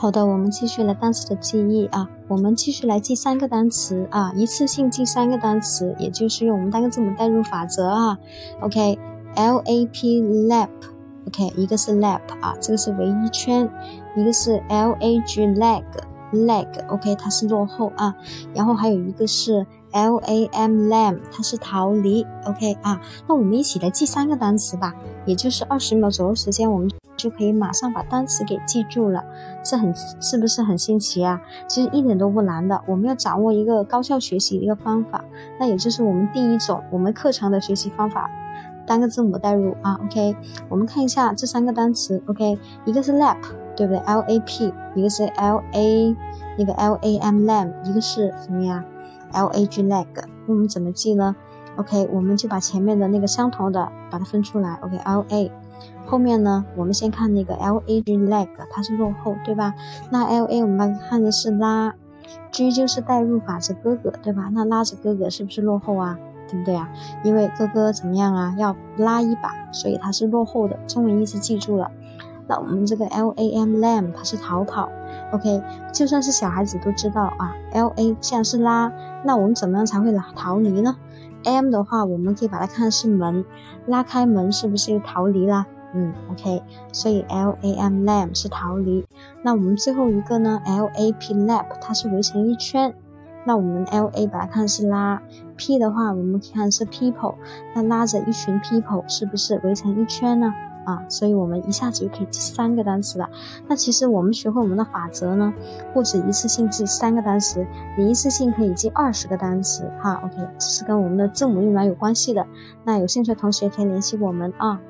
好的，我们继续来单词的记忆啊，我们继续来记三个单词啊，一次性记三个单词，也就是用我们单个字母代入法则啊。OK，L A P lap，OK，一个是 lap 啊，这个是围一圈，一个是 L A G leg，OK，它是落后啊，然后还有一个是 L A M lam，它是逃离，OK 啊，那我们一起来记三个单词吧，也就是二十秒左右时间，我们。就可以马上把单词给记住了，是很是不是很新奇啊？其实一点都不难的，我们要掌握一个高效学习的一个方法，那也就是我们第一种我们课程的学习方法，单个字母代入啊。OK，我们看一下这三个单词。OK，一个是 lap，对不对？L A P，一个是 L A 那个 L A M lam，一个是什么呀？L A G leg。我们怎么记呢？OK，我们就把前面的那个相同的把它分出来。OK，L A。后面呢，我们先看那个 L A G leg，它是落后，对吧？那 L A 我们看的是拉，G 就是代入法则哥哥，对吧？那拉着哥哥是不是落后啊？对不对啊？因为哥哥怎么样啊？要拉一把，所以它是落后的。中文意思记住了。那我们这个 L A M lam 它是逃跑，OK？就算是小孩子都知道啊，L A 既然是拉，那我们怎么样才会逃离呢？M 的话，我们可以把它看是门，拉开门是不是就逃离啦？嗯，OK，所以 L A M lam 是逃离。那我们最后一个呢？L A P lap 它是围成一圈。那我们 L A 把它看是拉，P 的话我们看是 people，那拉着一群 people 是不是围成一圈呢？啊，所以我们一下子就可以记三个单词了。那其实我们学会我们的法则呢，不止一次性记三个单词，你一次性可以记二十个单词哈。OK，这是跟我们的字母密码有关系的。那有兴趣的同学可以联系我们啊。